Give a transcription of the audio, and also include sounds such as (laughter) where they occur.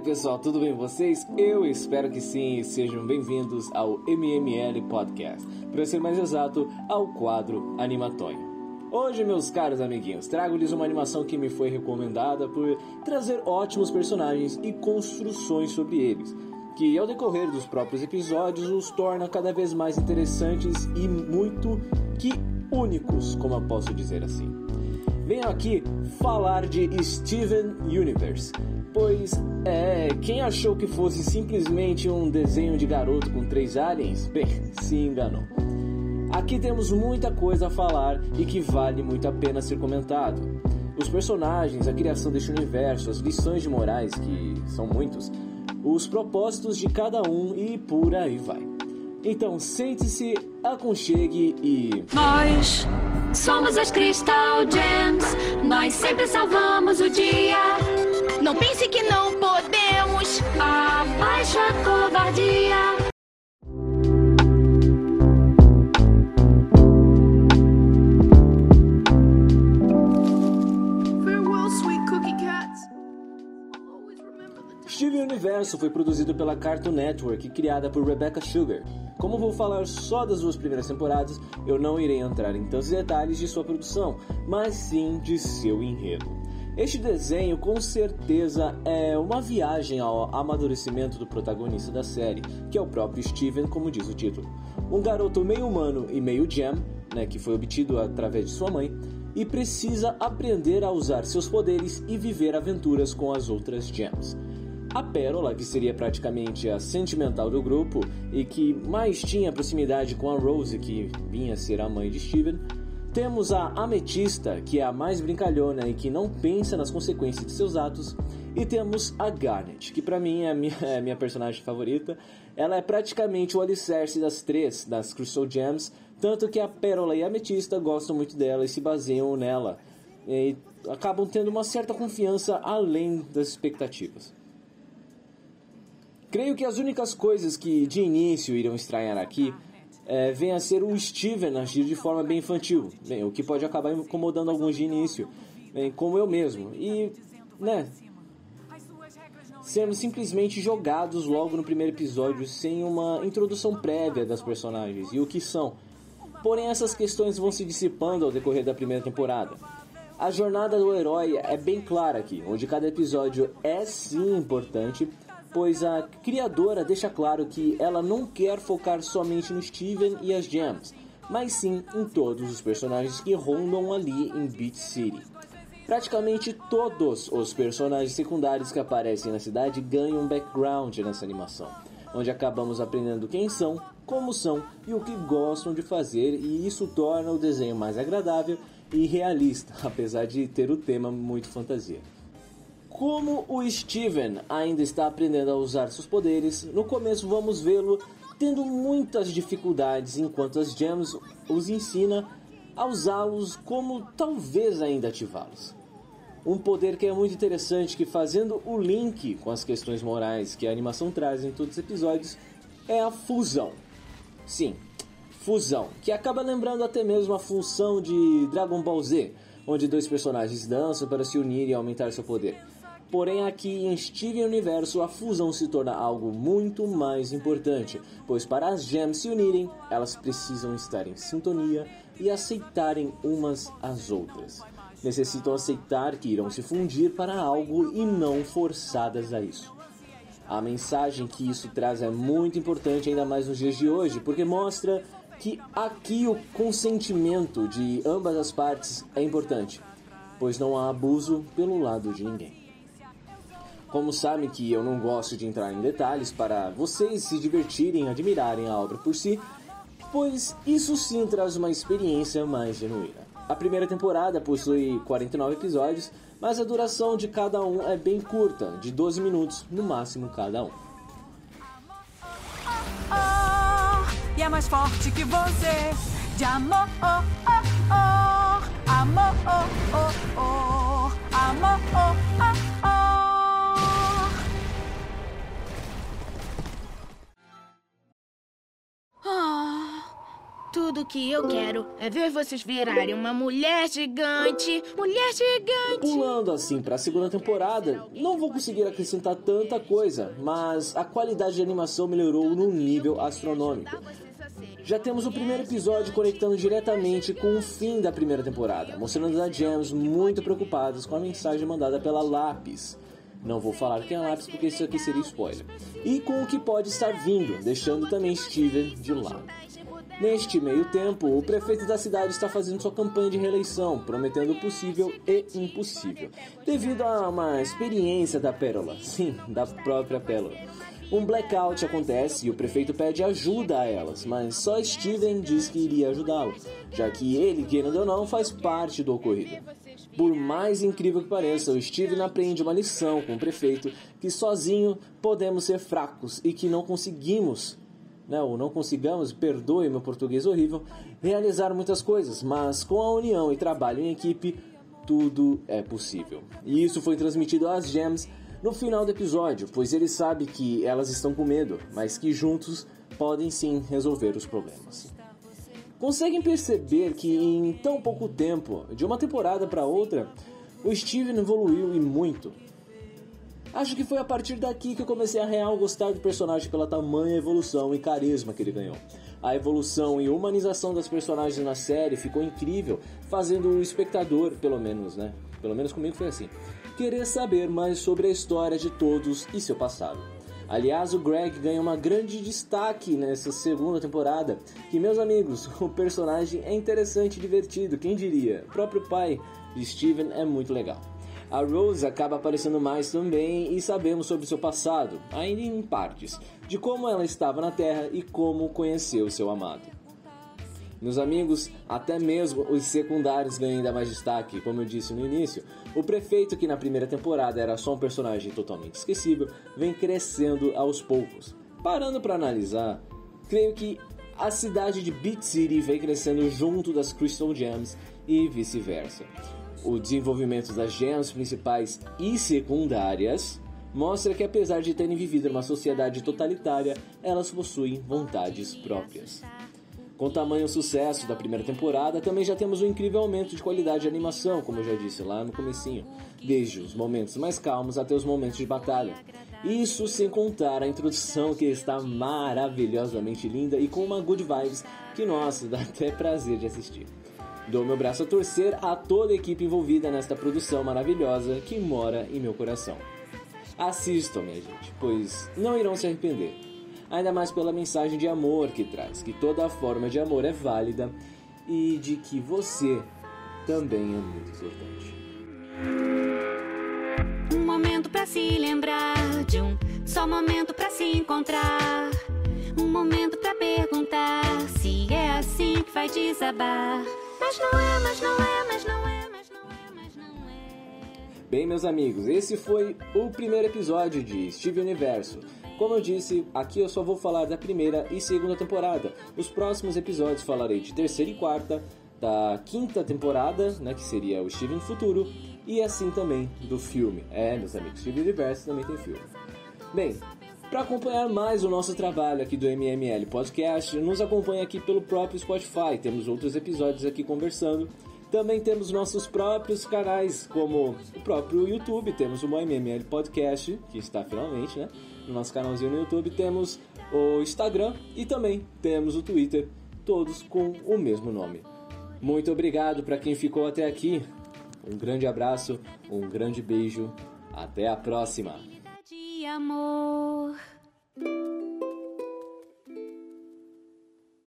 pessoal, tudo bem com vocês? Eu espero que sim e sejam bem-vindos ao MML Podcast, para ser mais exato, ao quadro Animatório. Hoje, meus caros amiguinhos, trago-lhes uma animação que me foi recomendada por trazer ótimos personagens e construções sobre eles, que ao decorrer dos próprios episódios os torna cada vez mais interessantes e muito que únicos, como eu posso dizer assim. Venho aqui falar de Steven Universe, Pois é, quem achou que fosse simplesmente um desenho de garoto com três aliens? Bem, se enganou. Aqui temos muita coisa a falar e que vale muito a pena ser comentado. Os personagens, a criação deste universo, as lições de morais, que são muitos, os propósitos de cada um e por aí vai. Então sente-se, aconchegue e. Nós somos as Crystal Gems, nós sempre salvamos o dia. Não pense que não podemos. Abaixa a covardia. Universo foi produzido pela Cartoon Network e criada por Rebecca Sugar. Como vou falar só das duas primeiras temporadas, eu não irei entrar em tantos detalhes de sua produção, mas sim de seu enredo. Este desenho com certeza é uma viagem ao amadurecimento do protagonista da série, que é o próprio Steven, como diz o título. Um garoto meio humano e meio gem, né, que foi obtido através de sua mãe, e precisa aprender a usar seus poderes e viver aventuras com as outras gems. A Pérola, que seria praticamente a sentimental do grupo e que mais tinha proximidade com a Rose, que vinha a ser a mãe de Steven, temos a Ametista, que é a mais brincalhona e que não pensa nas consequências de seus atos. E temos a Garnet, que para mim é a minha, (laughs) é a minha personagem favorita. Ela é praticamente o alicerce das três, das Crystal Gems, tanto que a Pérola e a Ametista gostam muito dela e se baseiam nela. E acabam tendo uma certa confiança além das expectativas. Creio que as únicas coisas que de início irão estranhar aqui é, venha a ser o Steven agir de forma bem infantil, bem, o que pode acabar incomodando alguns de início, bem, como eu mesmo. E, né, sermos simplesmente jogados logo no primeiro episódio sem uma introdução prévia das personagens e o que são. Porém, essas questões vão se dissipando ao decorrer da primeira temporada. A jornada do herói é bem clara aqui, onde cada episódio é sim importante, pois a criadora deixa claro que ela não quer focar somente no Steven e as Gems, mas sim em todos os personagens que rondam ali em Beach City. Praticamente todos os personagens secundários que aparecem na cidade ganham background nessa animação, onde acabamos aprendendo quem são, como são e o que gostam de fazer, e isso torna o desenho mais agradável e realista, (laughs) apesar de ter o tema muito fantasia. Como o Steven ainda está aprendendo a usar seus poderes, no começo vamos vê-lo tendo muitas dificuldades enquanto as gems os ensina a usá-los como talvez ainda ativá-los. Um poder que é muito interessante que fazendo o link com as questões morais que a animação traz em todos os episódios é a fusão. Sim, fusão, que acaba lembrando até mesmo a função de Dragon Ball Z, onde dois personagens dançam para se unir e aumentar seu poder. Porém, aqui em Steven Universo, a fusão se torna algo muito mais importante, pois para as gems se unirem, elas precisam estar em sintonia e aceitarem umas às outras. Necessitam aceitar que irão se fundir para algo e não forçadas a isso. A mensagem que isso traz é muito importante, ainda mais nos dias de hoje, porque mostra que aqui o consentimento de ambas as partes é importante, pois não há abuso pelo lado de ninguém. Como sabem que eu não gosto de entrar em detalhes para vocês se divertirem e admirarem a obra por si, pois isso sim traz uma experiência mais genuína. A primeira temporada possui 49 episódios, mas a duração de cada um é bem curta, de 12 minutos no máximo cada um. Oh, e é mais forte que você, de amor, oh, oh, oh, amor, oh, oh, oh, amor, Tudo que eu quero é ver vocês virarem uma mulher gigante. Mulher gigante! Pulando assim para a segunda temporada, não vou conseguir acrescentar tanta coisa, mas a qualidade de animação melhorou num nível astronômico. Já temos o primeiro episódio conectando diretamente com o fim da primeira temporada, mostrando as Gems muito preocupadas com a mensagem mandada pela Lápis. Não vou falar quem é Lápis porque isso aqui seria spoiler. E com o que pode estar vindo, deixando também Steven de lado. Neste meio tempo, o prefeito da cidade está fazendo sua campanha de reeleição, prometendo o possível e impossível, devido a uma experiência da Pérola, (laughs) sim, da própria Pérola. Um blackout acontece e o prefeito pede ajuda a elas, mas só Steven diz que iria ajudá-lo, já que ele, querendo ou não, faz parte do ocorrido. Por mais incrível que pareça, o Steven aprende uma lição com o prefeito que sozinho podemos ser fracos e que não conseguimos né, ou não consigamos, perdoe meu português horrível, realizar muitas coisas, mas com a união e trabalho em equipe, tudo é possível. E isso foi transmitido às Gems no final do episódio, pois ele sabe que elas estão com medo, mas que juntos podem sim resolver os problemas. Conseguem perceber que em tão pouco tempo, de uma temporada para outra, o Steven evoluiu e muito. Acho que foi a partir daqui que eu comecei a real gostar do personagem pela tamanha evolução e carisma que ele ganhou. A evolução e humanização das personagens na série ficou incrível, fazendo o espectador, pelo menos, né? Pelo menos comigo foi assim, querer saber mais sobre a história de todos e seu passado. Aliás, o Greg ganha uma grande destaque nessa segunda temporada. Que, meus amigos, (laughs) o personagem é interessante e divertido, quem diria? O próprio pai de Steven é muito legal. A Rose acaba aparecendo mais também e sabemos sobre seu passado, ainda em partes, de como ela estava na Terra e como conheceu seu amado. Meus amigos, até mesmo os secundários ganham ainda mais destaque, como eu disse no início. O prefeito, que na primeira temporada era só um personagem totalmente esquecível, vem crescendo aos poucos. Parando para analisar, creio que a cidade de Beat City vem crescendo junto das Crystal Gems e vice-versa. O desenvolvimento das gems principais e secundárias mostra que, apesar de terem vivido numa sociedade totalitária, elas possuem vontades próprias. Com o tamanho sucesso da primeira temporada, também já temos um incrível aumento de qualidade de animação, como eu já disse lá no comecinho, desde os momentos mais calmos até os momentos de batalha. Isso sem contar a introdução que está maravilhosamente linda e com uma good vibes que, nossa, dá até prazer de assistir. Dou meu braço a torcer a toda a equipe envolvida nesta produção maravilhosa que mora em meu coração. Assistam, minha gente, pois não irão se arrepender. Ainda mais pela mensagem de amor que traz, que toda forma de amor é válida e de que você também é muito importante. Um momento para se lembrar de um só momento para se encontrar. Um momento para perguntar se é assim que vai desabar. Mas não é, mas não é, mas não é, mas não é, mas não é. Bem, meus amigos, esse foi o primeiro episódio de Steve Universo. Como eu disse, aqui eu só vou falar da primeira e segunda temporada. Os próximos episódios falarei de terceira e quarta, da quinta temporada, né, que seria o Steven Futuro, e assim também do filme. É, meus amigos, Steve Universo também tem filme. Bem, para acompanhar mais o nosso trabalho aqui do MML Podcast, nos acompanhe aqui pelo próprio Spotify. Temos outros episódios aqui conversando. Também temos nossos próprios canais, como o próprio YouTube. Temos o MML Podcast, que está finalmente, né? No nosso canalzinho no YouTube. Temos o Instagram e também temos o Twitter, todos com o mesmo nome. Muito obrigado para quem ficou até aqui. Um grande abraço, um grande beijo. Até a próxima! Amor.